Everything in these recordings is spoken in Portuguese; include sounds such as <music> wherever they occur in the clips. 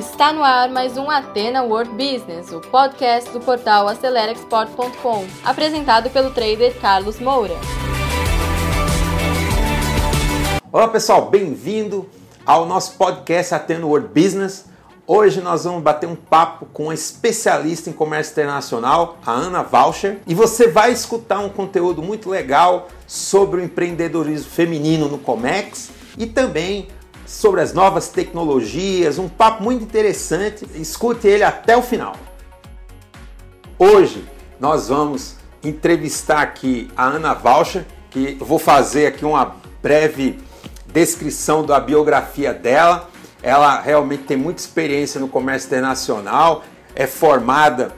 Está no ar mais um Atena World Business, o podcast do portal AceleraExport.com, apresentado pelo trader Carlos Moura. Olá pessoal, bem-vindo ao nosso podcast Atena World Business. Hoje nós vamos bater um papo com uma especialista em comércio internacional, a Ana Valcher, e você vai escutar um conteúdo muito legal sobre o empreendedorismo feminino no Comex e também sobre as novas tecnologias, um papo muito interessante. Escute ele até o final. Hoje nós vamos entrevistar aqui a Ana Valcher, que vou fazer aqui uma breve descrição da biografia dela. Ela realmente tem muita experiência no comércio internacional, é formada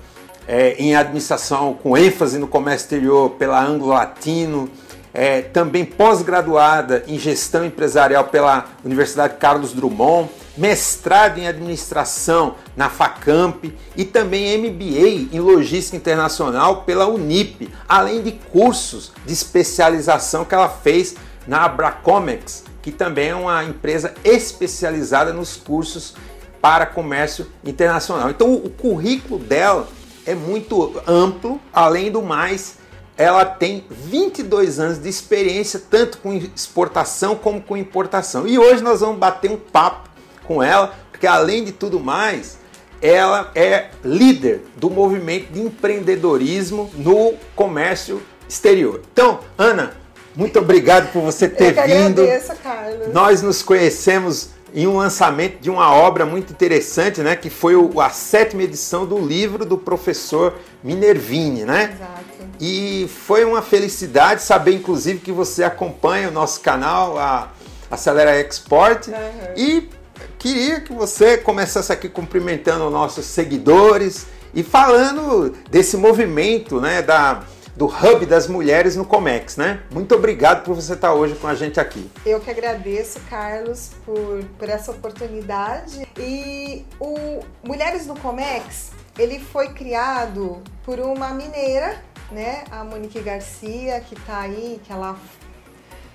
é, em administração com ênfase no comércio exterior pela Anglo Latino, é, também pós-graduada em gestão empresarial pela Universidade Carlos Drummond, mestrado em administração na Facamp e também MBA em logística internacional pela Unip, além de cursos de especialização que ela fez na Abracomex, que também é uma empresa especializada nos cursos para comércio internacional. Então o currículo dela é muito amplo, além do mais, ela tem 22 anos de experiência, tanto com exportação como com importação. E hoje nós vamos bater um papo com ela, porque além de tudo mais, ela é líder do movimento de empreendedorismo no comércio exterior. Então, Ana, muito obrigado por você ter Eu que vindo. Agradeço, Carlos. Nós nos conhecemos em um lançamento de uma obra muito interessante, né, que foi a sétima edição do livro do professor Minervini, né? Exato. E foi uma felicidade saber, inclusive, que você acompanha o nosso canal, a Acelera Export. Uhum. E queria que você começasse aqui cumprimentando os nossos seguidores e falando desse movimento, né, da, do Hub das Mulheres no Comex, né? Muito obrigado por você estar hoje com a gente aqui. Eu que agradeço, Carlos, por, por essa oportunidade. E o Mulheres no Comex, ele foi criado por uma mineira, né? A Monique Garcia, que tá aí, que ela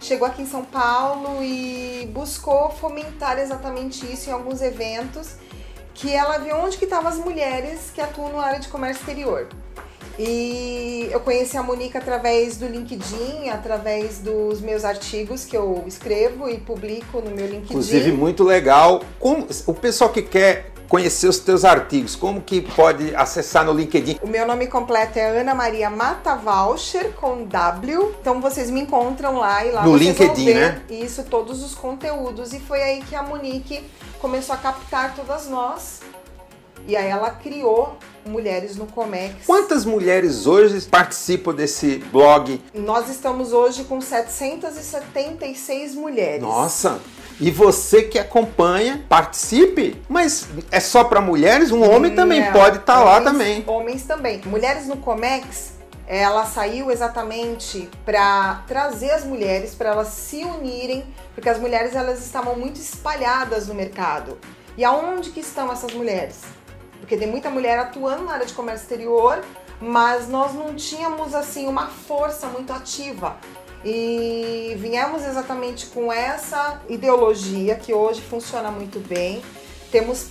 chegou aqui em São Paulo e buscou fomentar exatamente isso em alguns eventos, que ela viu onde que estavam as mulheres que atuam na área de comércio exterior. E eu conheci a Monique através do LinkedIn, através dos meus artigos que eu escrevo e publico no meu LinkedIn. Inclusive, muito legal. O pessoal que quer conhecer os teus artigos, como que pode acessar no LinkedIn? O meu nome completo é Ana Maria Mata Voucher com W. Então vocês me encontram lá e lá No vocês LinkedIn, vão ver né? isso, todos os conteúdos. E foi aí que a Monique começou a captar todas nós. E aí ela criou Mulheres no Comex. Quantas mulheres hoje participam desse blog? Nós estamos hoje com 776 mulheres. Nossa! E você que acompanha, participe. Mas é só para mulheres? Um homem também Não, pode estar lá homens- também. Homens também. Mulheres no Comex, ela saiu exatamente para trazer as mulheres, para elas se unirem, porque as mulheres elas estavam muito espalhadas no mercado. E aonde que estão essas mulheres? Porque tem muita mulher atuando na área de comércio exterior, mas nós não tínhamos assim uma força muito ativa. E viemos exatamente com essa ideologia que hoje funciona muito bem. Temos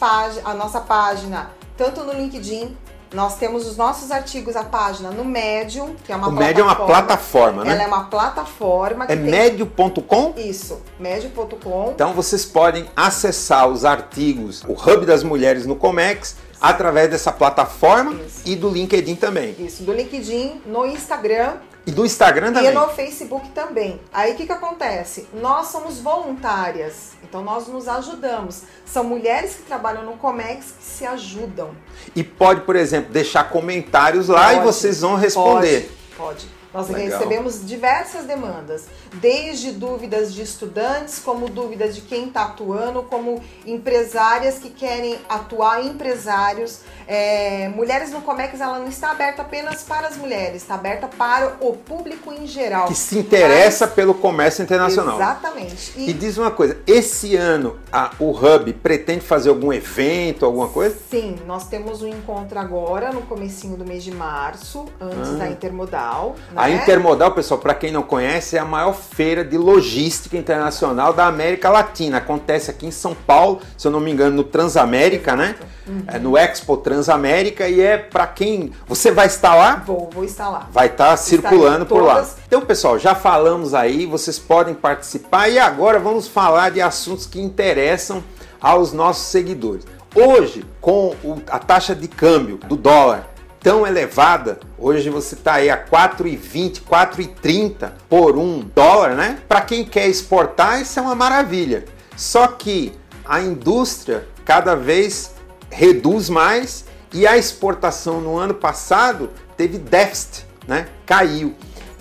a nossa página tanto no LinkedIn, nós temos os nossos artigos, a página no Medium, que é uma O Médio é uma plataforma, Ela é né? uma plataforma que É tem médio.com? isso, médio.com. Então vocês podem acessar os artigos, o Hub das Mulheres no Comex, através dessa plataforma Isso. e do LinkedIn também. Isso, do LinkedIn, no Instagram E do Instagram também. E no Facebook também. Aí o que, que acontece? Nós somos voluntárias, então nós nos ajudamos. São mulheres que trabalham no Comex que se ajudam. E pode, por exemplo, deixar comentários lá e Pode, vocês vão responder. Pode. pode. Nós Legal. recebemos diversas demandas, desde dúvidas de estudantes, como dúvidas de quem está atuando, como empresárias que querem atuar, empresários. É, mulheres no Comex ela não está aberta apenas para as mulheres, está aberta para o público em geral. Que se interessa Mas- pelo comércio internacional. Exatamente. E diz uma coisa, esse ano a- o Hub pretende fazer algum evento, alguma coisa? Sim, nós temos um encontro agora no comecinho do mês de março, antes Ah. da Intermodal. A Intermodal, pessoal, para quem não conhece, é a maior feira de logística internacional da América Latina. Acontece aqui em São Paulo, se eu não me engano, no Transamérica, né? Uhum. É no Expo Transamérica e é para quem. Você vai estar lá? Vou, vou estar lá. Vai estar circulando por lá. Então, pessoal, já falamos aí, vocês podem participar e agora vamos falar de assuntos que interessam aos nossos seguidores. Hoje, com a taxa de câmbio do dólar tão elevada, hoje você está aí a 4,20, 4,30 por um dólar, né? Para quem quer exportar, isso é uma maravilha. Só que a indústria cada vez reduz mais e a exportação no ano passado teve déficit, né? Caiu.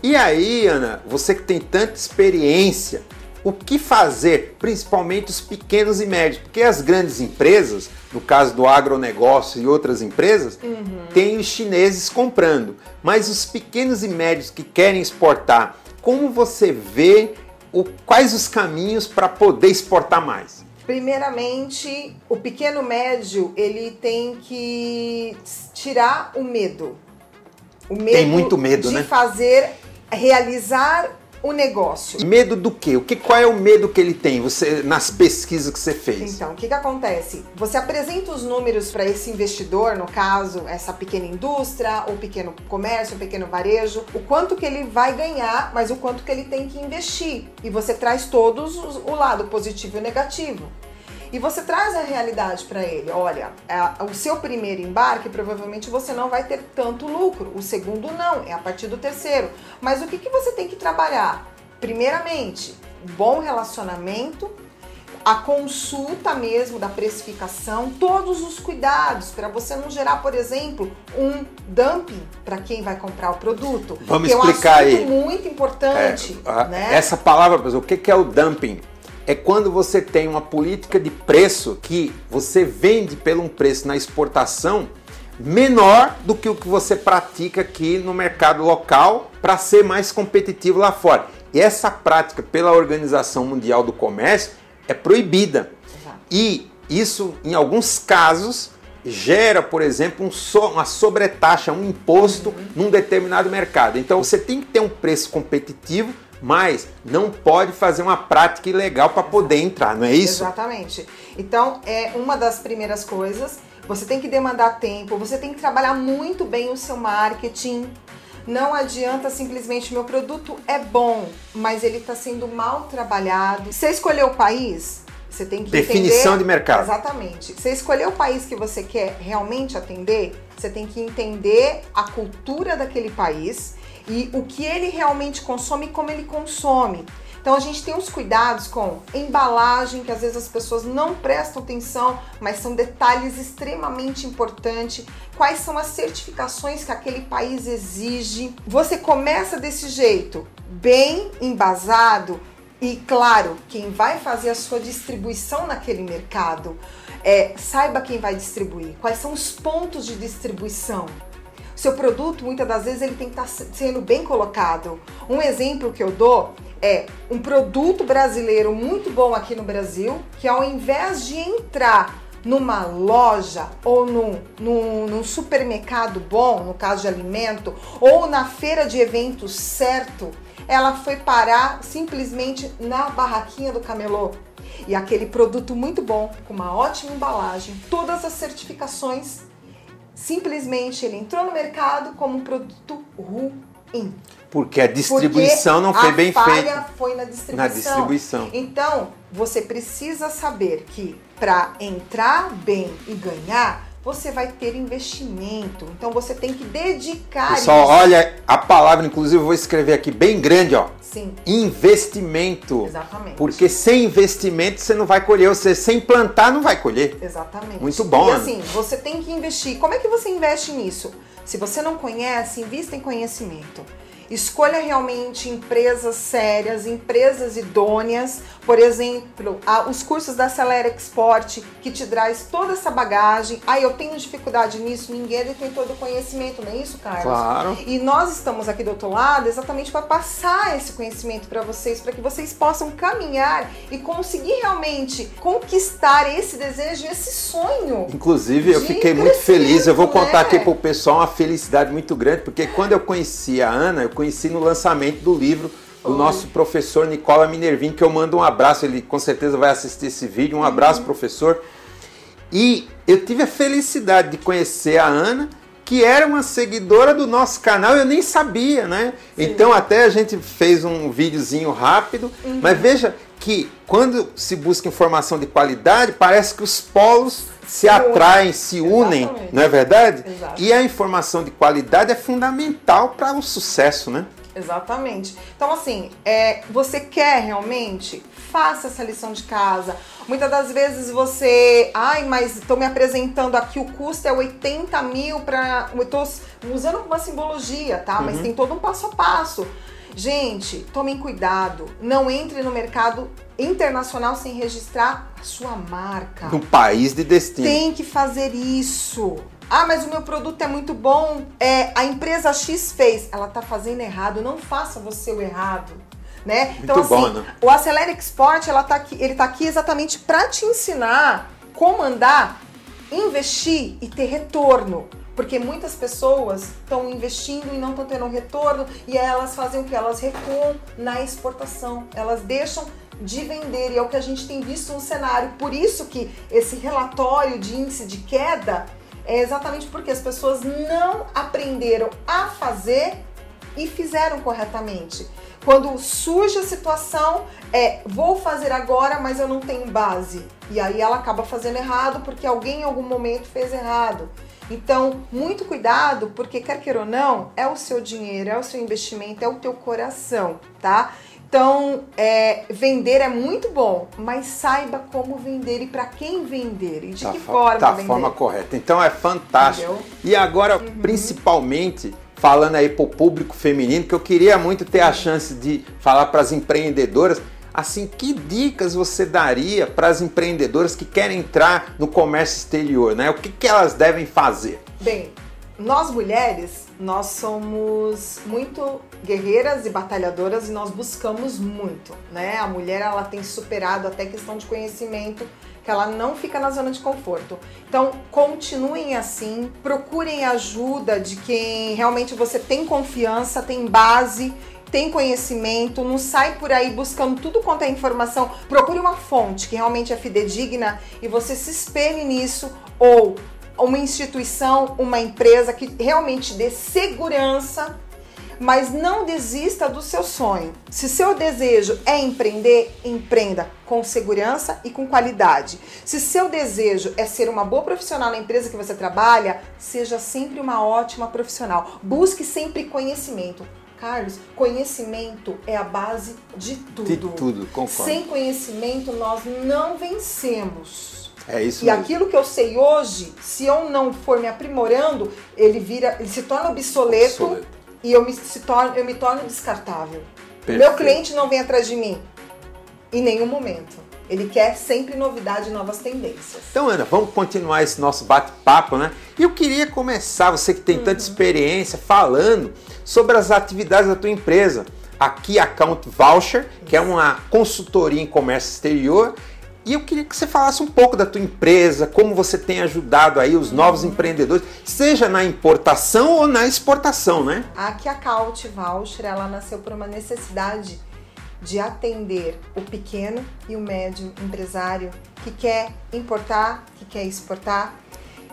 E aí, Ana, você que tem tanta experiência, o que fazer, principalmente os pequenos e médios, porque as grandes empresas, no caso do agronegócio e outras empresas, uhum. tem os chineses comprando, mas os pequenos e médios que querem exportar, como você vê o, quais os caminhos para poder exportar mais? Primeiramente, o pequeno médio ele tem que tirar o medo. O medo tem muito medo, de né? fazer realizar o negócio. Medo do quê? O que qual é o medo que ele tem? Você nas pesquisas que você fez? Então, o que que acontece? Você apresenta os números para esse investidor, no caso, essa pequena indústria, ou pequeno comércio, o pequeno varejo, o quanto que ele vai ganhar, mas o quanto que ele tem que investir. E você traz todos os, o lado positivo e negativo. E você traz a realidade para ele. Olha, é, o seu primeiro embarque provavelmente você não vai ter tanto lucro. O segundo não, é a partir do terceiro. Mas o que, que você tem que trabalhar? Primeiramente, bom relacionamento, a consulta mesmo da precificação, todos os cuidados para você não gerar, por exemplo, um dumping para quem vai comprar o produto. Vamos explicar é um aí. muito importante. É, a, né? Essa palavra, o que é o dumping? É quando você tem uma política de preço que você vende pelo um preço na exportação menor do que o que você pratica aqui no mercado local para ser mais competitivo lá fora. E essa prática pela Organização Mundial do Comércio é proibida. E isso, em alguns casos, gera, por exemplo, um so, uma sobretaxa, um imposto uhum. num determinado mercado. Então você tem que ter um preço competitivo mas não pode fazer uma prática ilegal para poder entrar, não é isso? Exatamente. Então, é uma das primeiras coisas. Você tem que demandar tempo, você tem que trabalhar muito bem o seu marketing. Não adianta simplesmente meu produto é bom, mas ele está sendo mal trabalhado. Você escolheu o país, você tem que definição entender, de mercado. Exatamente. Você escolheu o país que você quer realmente atender, você tem que entender a cultura daquele país e o que ele realmente consome e como ele consome. Então a gente tem uns cuidados com embalagem, que às vezes as pessoas não prestam atenção, mas são detalhes extremamente importantes. Quais são as certificações que aquele país exige? Você começa desse jeito, bem embasado, e claro, quem vai fazer a sua distribuição naquele mercado, é, saiba quem vai distribuir, quais são os pontos de distribuição seu produto, muitas das vezes, ele tem que estar tá sendo bem colocado. Um exemplo que eu dou é um produto brasileiro muito bom aqui no Brasil, que ao invés de entrar numa loja ou num, num, num, supermercado bom, no caso de alimento, ou na feira de eventos certo, ela foi parar simplesmente na barraquinha do camelô. E aquele produto muito bom, com uma ótima embalagem, todas as certificações simplesmente ele entrou no mercado como um produto ruim. Porque a distribuição Porque não foi bem feita. A falha foi na distribuição. na distribuição. Então, você precisa saber que para entrar bem e ganhar, você vai ter investimento. Então você tem que dedicar. Pessoal, isso. olha a palavra, inclusive eu vou escrever aqui bem grande, ó. Sim. Investimento. Exatamente. Porque sem investimento você não vai colher, você sem plantar não vai colher. Exatamente. Muito bom. E assim, você tem que investir. Como é que você investe nisso? Se você não conhece, invista em conhecimento. Escolha realmente empresas sérias, empresas idôneas, por exemplo, os cursos da Acelera Export, que te traz toda essa bagagem. Ah, eu tenho dificuldade nisso, ninguém tem todo o conhecimento, não é isso, Carlos? Claro. E nós estamos aqui do outro lado exatamente para passar esse conhecimento para vocês, para que vocês possam caminhar e conseguir realmente conquistar esse desejo, esse sonho. Inclusive, eu fiquei muito feliz. Eu vou contar né? aqui para o pessoal uma felicidade muito grande, porque quando eu conheci a Ana, eu conheci no lançamento do livro do Oi. nosso professor Nicola Minervin, que eu mando um abraço, ele com certeza vai assistir esse vídeo. Um uhum. abraço, professor. E eu tive a felicidade de conhecer a Ana, que era uma seguidora do nosso canal, eu nem sabia, né? Sim. Então até a gente fez um videozinho rápido, uhum. mas veja que quando se busca informação de qualidade, parece que os polos se atraem, se unem, Exatamente. não é verdade? Exato. E a informação de qualidade é fundamental para o sucesso, né? Exatamente. Então, assim, é, você quer realmente? Faça essa lição de casa. Muitas das vezes você, ai, mas estou me apresentando aqui, o custo é 80 mil para. Estou usando uma simbologia, tá? Uhum. Mas tem todo um passo a passo. Gente, tomem cuidado. Não entre no mercado internacional sem registrar a sua marca. No país de destino. Tem que fazer isso. Ah, mas o meu produto é muito bom. É, a empresa X fez. Ela tá fazendo errado. Não faça você o errado. Né? Muito então, assim, bom, né? o Acelera Export, ela tá aqui, ele tá aqui exatamente para te ensinar como andar, investir e ter retorno. Porque muitas pessoas estão investindo e não estão tendo retorno e elas fazem o que? Elas recuam na exportação. Elas deixam de vender e é o que a gente tem visto no cenário. Por isso que esse relatório de índice de queda é exatamente porque as pessoas não aprenderam a fazer e fizeram corretamente. Quando surge a situação, é vou fazer agora, mas eu não tenho base. E aí ela acaba fazendo errado porque alguém em algum momento fez errado. Então, muito cuidado, porque quer queira ou não, é o seu dinheiro, é o seu investimento, é o teu coração, tá? Então, é, vender é muito bom, mas saiba como vender e para quem vender e de da que forma da vender. forma correta. Então é fantástico. Entendeu? E agora, uhum. principalmente, falando aí para o público feminino, que eu queria muito ter a chance de falar para as empreendedoras. Assim, que dicas você daria para as empreendedoras que querem entrar no comércio exterior, né? O que, que elas devem fazer? Bem, nós mulheres, nós somos muito guerreiras e batalhadoras e nós buscamos muito, né? A mulher ela tem superado até questão de conhecimento que ela não fica na zona de conforto. Então, continuem assim, procurem ajuda de quem realmente você tem confiança, tem base, tem conhecimento, não sai por aí buscando tudo quanto é informação. Procure uma fonte que realmente é fidedigna e você se espelhe nisso ou uma instituição, uma empresa que realmente dê segurança, mas não desista do seu sonho. Se seu desejo é empreender, empreenda com segurança e com qualidade. Se seu desejo é ser uma boa profissional na empresa que você trabalha, seja sempre uma ótima profissional. Busque sempre conhecimento. Carlos, conhecimento é a base de tudo. De tudo, concordo. Sem conhecimento nós não vencemos. É isso e mesmo. aquilo que eu sei hoje, se eu não for me aprimorando, ele vira, ele se torna obsoleto, obsoleto. e eu me, se torno, eu me torno descartável. Perfeito. Meu cliente não vem atrás de mim em nenhum momento. Ele quer sempre novidade e novas tendências. Então, Ana, vamos continuar esse nosso bate-papo, né? E eu queria começar, você que tem uhum. tanta experiência, falando sobre as atividades da tua empresa. Aqui, Account Voucher, que é uma consultoria em comércio exterior e eu queria que você falasse um pouco da tua empresa, como você tem ajudado aí os novos uhum. empreendedores, seja na importação ou na exportação, né? Aqui a Caut Voucher, ela nasceu por uma necessidade de atender o pequeno e o médio empresário que quer importar, que quer exportar,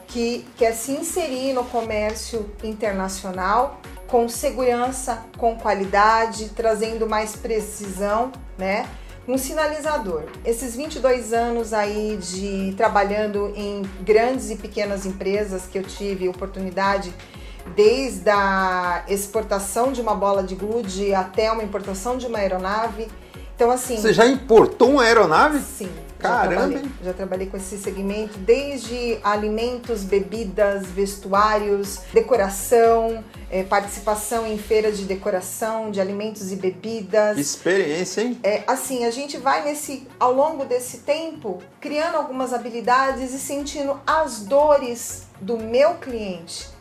que quer se inserir no comércio internacional com segurança, com qualidade, trazendo mais precisão, né? Um sinalizador. Esses 22 anos aí de trabalhando em grandes e pequenas empresas que eu tive oportunidade desde a exportação de uma bola de gude até uma importação de uma aeronave. Então assim, Você já importou uma aeronave? Sim. Caramba! Já trabalhei, já trabalhei com esse segmento, desde alimentos, bebidas, vestuários, decoração, é, participação em feiras de decoração, de alimentos e bebidas. Experiência, hein? É, assim, a gente vai nesse, ao longo desse tempo, criando algumas habilidades e sentindo as dores do meu cliente.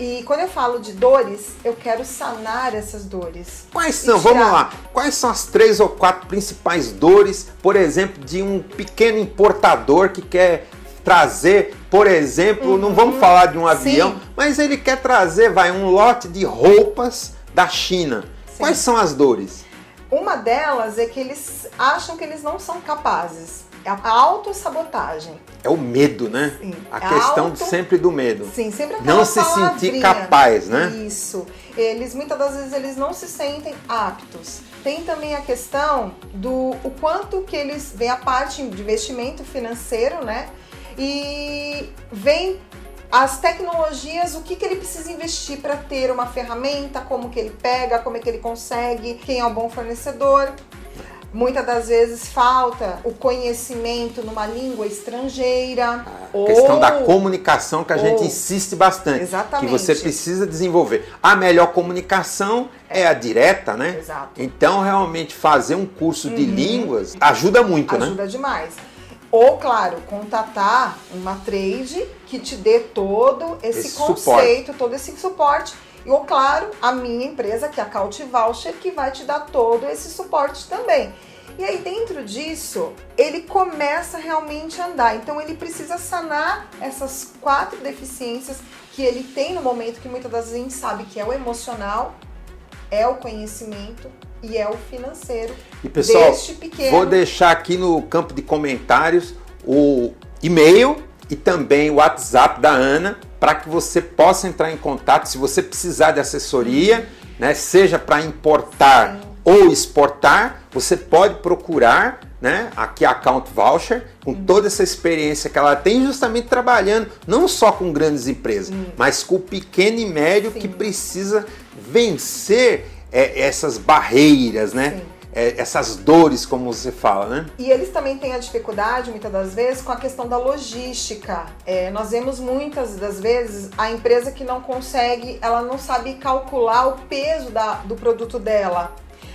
E quando eu falo de dores, eu quero sanar essas dores. Quais são? Vamos lá. Quais são as três ou quatro principais dores, por exemplo, de um pequeno importador que quer trazer, por exemplo, uhum. não vamos falar de um avião, Sim. mas ele quer trazer, vai, um lote de roupas da China. Sim. Quais são as dores? Uma delas é que eles acham que eles não são capazes. É a autossabotagem. É o medo, né? Sim. A é questão auto... sempre do medo. Sim, sempre Não se sentir capaz, né? Isso. Eles, muitas das vezes, eles não se sentem aptos. Tem também a questão do o quanto que eles vem a parte de investimento financeiro, né? E vem as tecnologias, o que, que ele precisa investir para ter uma ferramenta, como que ele pega, como é que ele consegue, quem é o bom fornecedor. Muitas das vezes falta o conhecimento numa língua estrangeira. A ou, questão da comunicação que a ou, gente insiste bastante. Exatamente. Que você precisa desenvolver. A melhor comunicação é, é a direta, né? Exato. Então, realmente, fazer um curso uhum. de línguas ajuda muito, ajuda né? Ajuda demais. Ou, claro, contatar uma trade que te dê todo esse, esse conceito, suporte. todo esse suporte e, ou claro, a minha empresa, que é a Caut Voucher, que vai te dar todo esse suporte também. E aí, dentro disso, ele começa realmente a andar. Então, ele precisa sanar essas quatro deficiências que ele tem no momento, que muitas das vezes a gente sabe que é o emocional, é o conhecimento e é o financeiro. E pessoal, vou deixar aqui no campo de comentários o e-mail e também o WhatsApp da Ana para que você possa entrar em contato se você precisar de assessoria, né, seja para importar Sim. ou exportar, você pode procurar né, aqui a Account Voucher, com toda essa experiência que ela tem, justamente trabalhando não só com grandes empresas, Sim. mas com o pequeno e médio Sim. que precisa vencer é, essas barreiras, né? Sim é, essas dores, como você fala, né? E eles também têm a dificuldade, muitas das vezes, com a questão da logística. É, nós vemos muitas das vezes a empresa que não consegue, ela não sabe calcular o peso da, do produto dela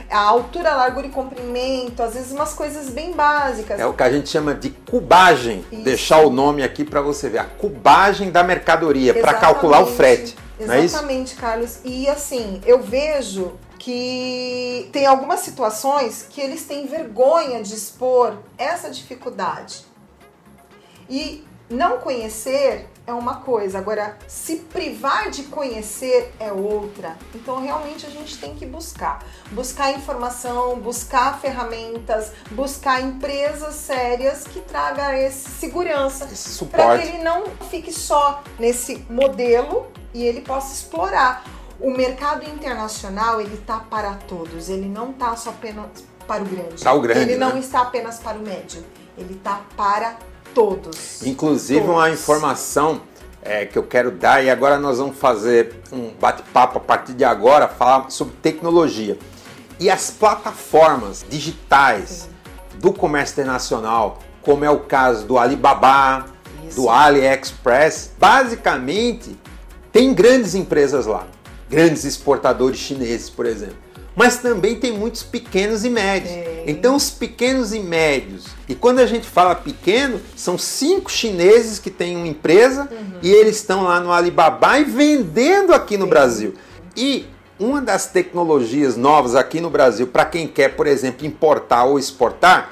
a altura, largura e comprimento, às vezes umas coisas bem básicas. É o que a gente chama de cubagem. Isso. Deixar o nome aqui para você ver, a cubagem da mercadoria para calcular o frete. É Exatamente, é Carlos. E assim, eu vejo que tem algumas situações que eles têm vergonha de expor essa dificuldade. E não conhecer é uma coisa, agora se privar de conhecer é outra. Então realmente a gente tem que buscar, buscar informação, buscar ferramentas, buscar empresas sérias que tragam esse segurança, para que ele não fique só nesse modelo e ele possa explorar o mercado internacional ele está para todos, ele não está só apenas para o grande. Tá o grande ele não né? está apenas para o médio, ele está para todos. Inclusive todos. uma informação é, que eu quero dar e agora nós vamos fazer um bate-papo a partir de agora, falar sobre tecnologia. E as plataformas digitais Sim. do comércio internacional, como é o caso do Alibaba, Isso. do AliExpress, basicamente tem grandes empresas lá grandes exportadores chineses, por exemplo. Mas também tem muitos pequenos e médios. É. Então, os pequenos e médios, e quando a gente fala pequeno, são cinco chineses que têm uma empresa uhum. e eles estão lá no Alibaba e vendendo aqui no. Brasil. E uma das tecnologias novas aqui no Brasil, para quem quer, por exemplo, importar ou exportar,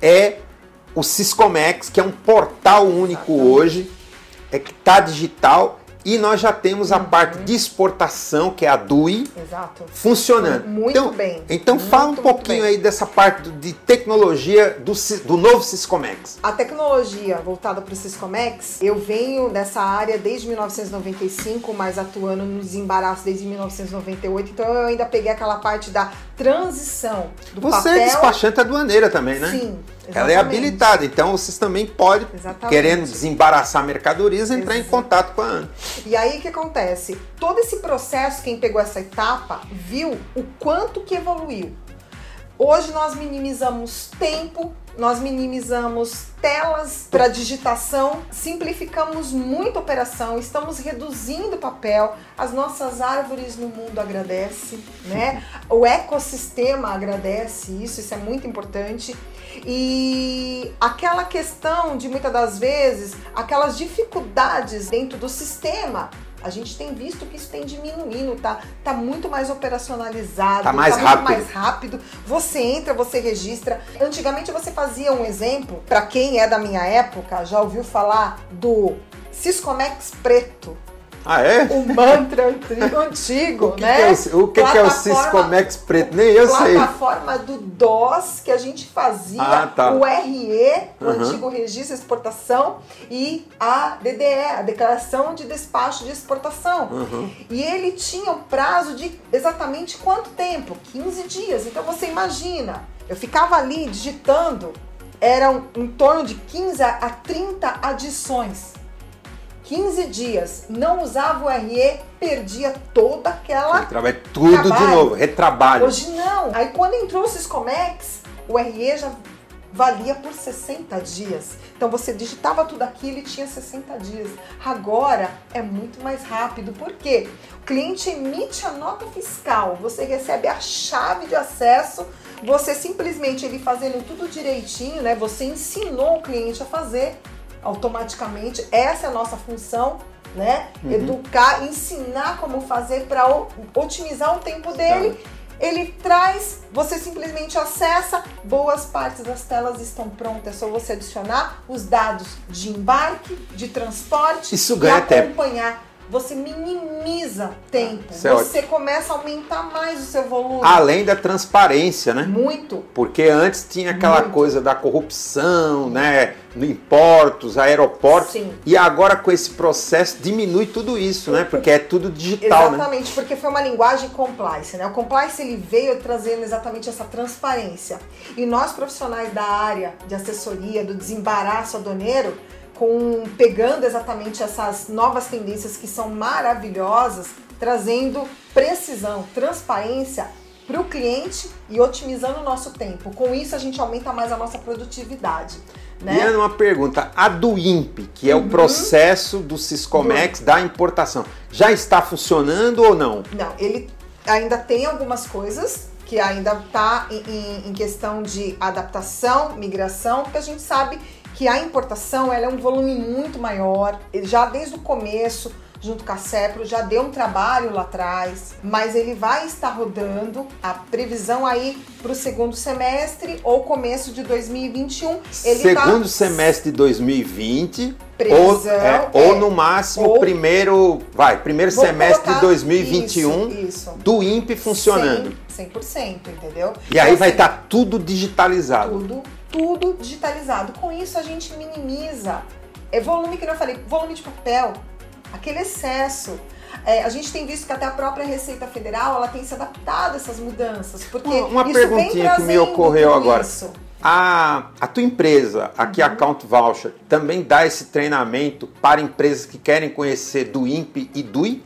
é o Siscomex, que é um portal único Exatamente. hoje, é que está digital e nós já temos a uhum. parte de exportação, que é a DUI, Exato. funcionando. Muito então, bem. Então muito, fala um pouquinho aí dessa parte de tecnologia do, do novo Siscomex. A tecnologia voltada para o Siscomex, eu venho dessa área desde 1995, mas atuando no desembaraço desde 1998, então eu ainda peguei aquela parte da transição do Você papel... é despachante aduaneira também, né? Sim. Exatamente. Ela é habilitada, então vocês também podem, Exatamente. querendo desembaraçar mercadorias, entrar Exatamente. em contato com a Ana. E aí o que acontece? Todo esse processo, quem pegou essa etapa, viu o quanto que evoluiu. Hoje nós minimizamos tempo, nós minimizamos telas para digitação, simplificamos muito a operação, estamos reduzindo papel, as nossas árvores no mundo agradecem, né? <laughs> O ecossistema agradece isso, isso é muito importante. E aquela questão de muitas das vezes, aquelas dificuldades dentro do sistema, a gente tem visto que isso tem diminuindo, tá? Tá muito mais operacionalizado, tá mais tá rápido. muito mais rápido. Você entra, você registra. Antigamente você fazia um exemplo, para quem é da minha época, já ouviu falar do Siscomex preto. Ah, é? O mantra antigo, o que né? Que é o, o que, que é o Ciscomex preto? Nem eu sei. Plataforma do DOS que a gente fazia, ah, tá. o RE, o uhum. antigo Registro de Exportação, e a DDE, a Declaração de Despacho de Exportação. Uhum. E ele tinha um prazo de exatamente quanto tempo? 15 dias. Então você imagina, eu ficava ali digitando, eram em torno de 15 a 30 adições 15 dias, não usava o RE, perdia toda aquela. Trabalho, tudo trabalho. de novo, retrabalho. Hoje não. Aí quando entrou o Siscomex, o RE já valia por 60 dias. Então você digitava tudo aquilo e tinha 60 dias. Agora é muito mais rápido. Por quê? O cliente emite a nota fiscal, você recebe a chave de acesso, você simplesmente ele fazendo tudo direitinho, né? Você ensinou o cliente a fazer automaticamente. Essa é a nossa função, né? Uhum. Educar, ensinar como fazer para otimizar o tempo dele. Tá. Ele traz, você simplesmente acessa, boas partes das telas estão prontas, é só você adicionar os dados de embarque, de transporte Isso ganha e acompanhar. Tempo você minimiza tempo, ah, é você começa a aumentar mais o seu volume. Além da transparência, né? Muito. Porque antes tinha aquela Muito. coisa da corrupção, né? No importos, aeroportos. Sim. E agora com esse processo diminui tudo isso, né? Porque é tudo digital, né? Exatamente, né? porque foi uma linguagem compliance, né? O compliance ele veio trazendo exatamente essa transparência. E nós profissionais da área de assessoria, do desembaraço aduaneiro, com pegando exatamente essas novas tendências que são maravilhosas, trazendo precisão, transparência para o cliente e otimizando o nosso tempo. Com isso, a gente aumenta mais a nossa produtividade. Né? E é uma pergunta, a do INPE, que é uhum. o processo do Siscomex do... da importação, já está funcionando ou não? Não, ele ainda tem algumas coisas que ainda está em, em, questão de adaptação, migração, porque a gente sabe que a importação ela é um volume muito maior, já desde o começo, junto com a CEPRO, já deu um trabalho lá atrás, mas ele vai estar rodando a previsão aí para o segundo semestre ou começo de 2021. Ele tá segundo tá... semestre de 2020. Previsão, ou, é, é, ou no máximo ou... primeiro, vai, primeiro semestre de 2021 isso, isso. do INPE funcionando. 100%, 100% entendeu? E aí então, vai estar assim, tá tudo digitalizado. Tudo tudo digitalizado. Com isso a gente minimiza. É volume que eu falei, volume de papel, aquele excesso. É, a gente tem visto que até a própria Receita Federal ela tem se adaptado a essas mudanças. Porque uma perguntinha que me ocorreu agora. Isso. A, a tua empresa, aqui uhum. a Account Voucher, também dá esse treinamento para empresas que querem conhecer do INPE e DUI?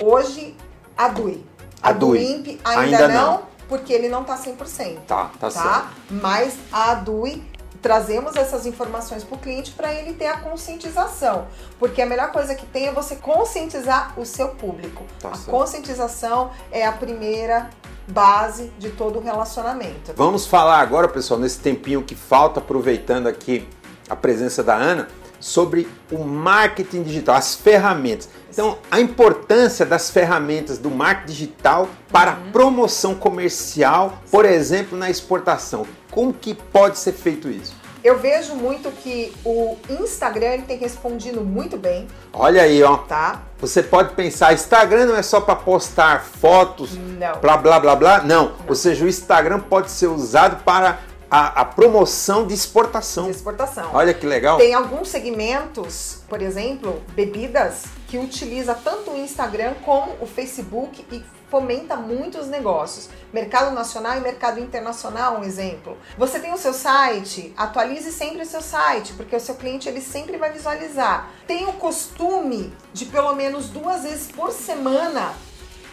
Hoje, a DUI. A, a do INPE ainda, ainda não. não porque ele não tá 100%. Tá, tá, tá? certo. Mas a DUI trazemos essas informações para o cliente para ele ter a conscientização, porque a melhor coisa que tem é você conscientizar o seu público. Tá a certo. conscientização é a primeira base de todo o relacionamento. Vamos falar agora, pessoal, nesse tempinho que falta, aproveitando aqui a presença da Ana, sobre o marketing digital, as ferramentas. Então, a importância das ferramentas do marketing digital para uhum. promoção comercial, por exemplo, na exportação. Como que pode ser feito isso? Eu vejo muito que o Instagram tem respondido muito bem. Olha aí, ó. Tá? Você pode pensar, Instagram não é só para postar fotos, não. blá blá blá blá. Não. não. Ou seja, o Instagram pode ser usado para a, a, promoção de exportação. De exportação. Olha que legal. Tem alguns segmentos, por exemplo, bebidas, que utiliza tanto o Instagram como o Facebook e fomenta muitos negócios. Mercado nacional e mercado internacional, um exemplo. Você tem o seu site, atualize sempre o seu site, porque o seu cliente ele sempre vai visualizar. Tem o costume de pelo menos duas vezes por semana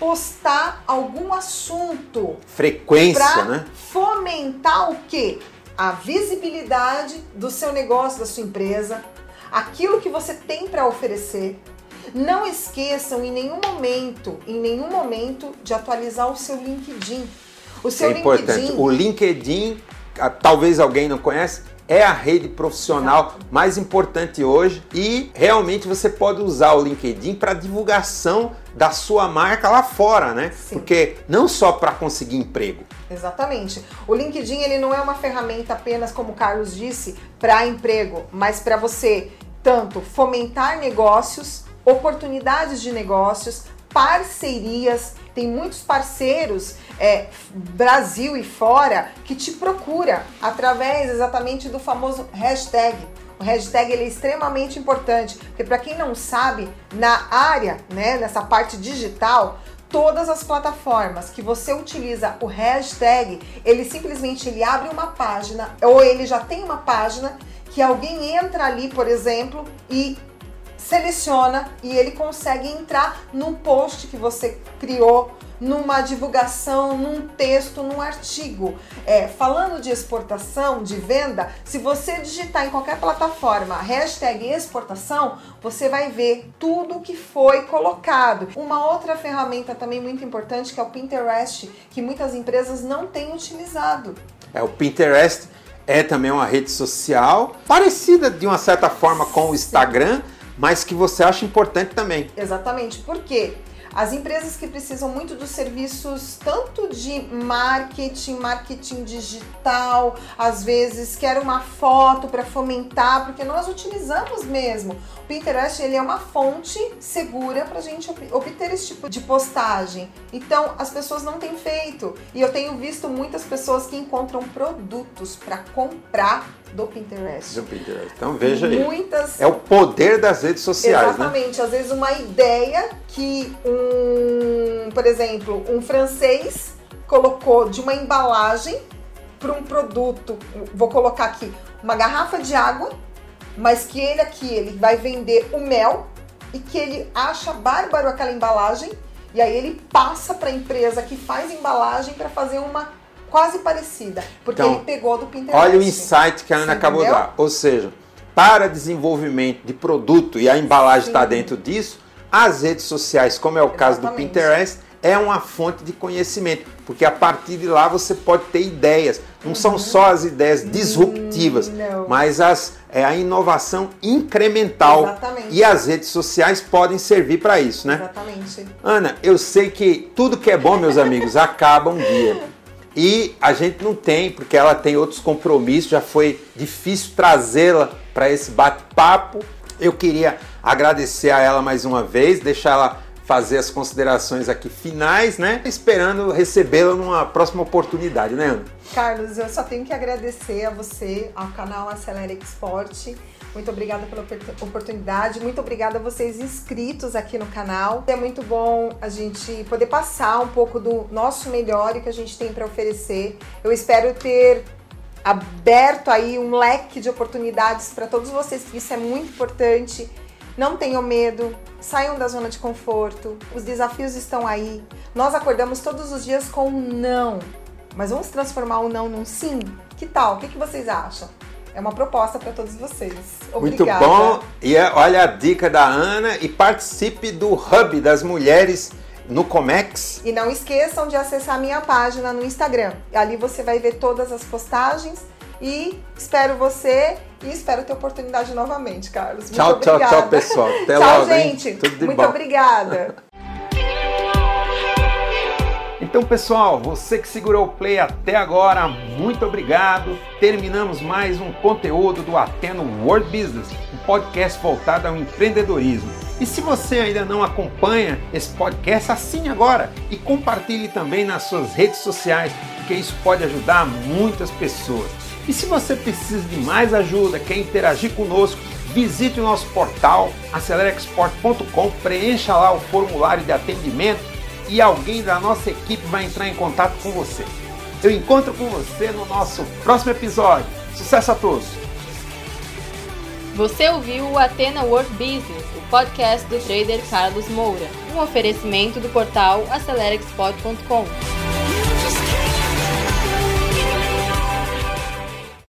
postar algum assunto. Frequência, né? Fomentar o quê? A visibilidade do seu negócio, da sua empresa, aquilo que você tem para oferecer. Não esqueçam em nenhum momento, em nenhum momento, de atualizar o seu LinkedIn. O seu é importante. LinkedIn. O LinkedIn, talvez alguém não conhece, é a rede profissional mais importante hoje e realmente você pode usar o LinkedIn para divulgação da sua marca lá fora, né? Sim. Porque não só para conseguir emprego. Exatamente. O LinkedIn ele não é uma ferramenta apenas como o Carlos disse para emprego, mas para você tanto fomentar negócios oportunidades de negócios, parcerias. Tem muitos parceiros é, Brasil e fora que te procura através exatamente do famoso hashtag. O hashtag ele é extremamente importante, porque para quem não sabe, na área, né, nessa parte digital, todas as plataformas que você utiliza o hashtag, ele simplesmente ele abre uma página ou ele já tem uma página que alguém entra ali, por exemplo, e seleciona e ele consegue entrar no post que você criou, numa divulgação, num texto, num artigo. É, falando de exportação, de venda, se você digitar em qualquer plataforma hashtag exportação, você vai ver tudo que foi colocado. Uma outra ferramenta também muito importante que é o Pinterest, que muitas empresas não têm utilizado. É o Pinterest é também uma rede social parecida de uma certa forma com o Instagram, Sim mas que você acha importante também. Exatamente, porque as empresas que precisam muito dos serviços tanto de marketing, marketing digital, às vezes quer uma foto para fomentar, porque nós utilizamos mesmo. O Pinterest ele é uma fonte segura para a gente obter esse tipo de postagem. Então as pessoas não têm feito e eu tenho visto muitas pessoas que encontram produtos para comprar do Pinterest. Do Pinterest. Então veja aí. Muitas... É o poder das redes sociais, né? Exatamente. Né? Às vezes uma ideia que um, por exemplo, um francês colocou de uma embalagem para um produto, vou colocar aqui, uma garrafa de água, mas que ele aqui ele vai vender o mel e que ele acha bárbaro aquela embalagem e aí ele passa para a empresa que faz embalagem para fazer uma quase parecida, porque então, ele pegou do Pinterest. Olha o insight que a Ana acabou de dar. Ou seja, para desenvolvimento de produto, e a embalagem está dentro disso, as redes sociais, como é o caso do Pinterest, é uma fonte de conhecimento, porque a partir de lá você pode ter ideias. Não uhum. são só as ideias disruptivas, hum, mas as, é a inovação incremental. Exatamente. E as redes sociais podem servir para isso, né? Exatamente. Ana, eu sei que tudo que é bom, meus amigos, <laughs> acaba um dia. E a gente não tem, porque ela tem outros compromissos, já foi difícil trazê-la para esse bate-papo. Eu queria agradecer a ela mais uma vez, deixar ela fazer as considerações aqui finais, né? Esperando recebê-la numa próxima oportunidade, né, Ana? Carlos, eu só tenho que agradecer a você, ao canal Acelera Export muito obrigada pela oportunidade, muito obrigada a vocês inscritos aqui no canal. É muito bom a gente poder passar um pouco do nosso melhor e que a gente tem para oferecer. Eu espero ter aberto aí um leque de oportunidades para todos vocês, isso é muito importante. Não tenham medo, saiam da zona de conforto, os desafios estão aí. Nós acordamos todos os dias com um não, mas vamos transformar o não num sim? Que tal? O que, que vocês acham? É uma proposta para todos vocês. Obrigada. Muito bom. E é, olha a dica da Ana e participe do Hub das Mulheres no Comex. E não esqueçam de acessar a minha página no Instagram. Ali você vai ver todas as postagens e espero você e espero ter oportunidade novamente, Carlos. Muito tchau, obrigada. tchau, tchau, pessoal. Até tchau, logo. gente. Muito bom. obrigada. Então, pessoal, você que segurou o play até agora, muito obrigado. Terminamos mais um conteúdo do Ateno World Business, um podcast voltado ao empreendedorismo. E se você ainda não acompanha esse podcast, assine agora e compartilhe também nas suas redes sociais, porque isso pode ajudar muitas pessoas. E se você precisa de mais ajuda, quer interagir conosco, visite o nosso portal acelerexport.com, preencha lá o formulário de atendimento e alguém da nossa equipe vai entrar em contato com você. Eu encontro com você no nosso próximo episódio. Sucesso a todos! Você ouviu o Atena World Business, o podcast do trader Carlos Moura, um oferecimento do portal AceleraExport.com.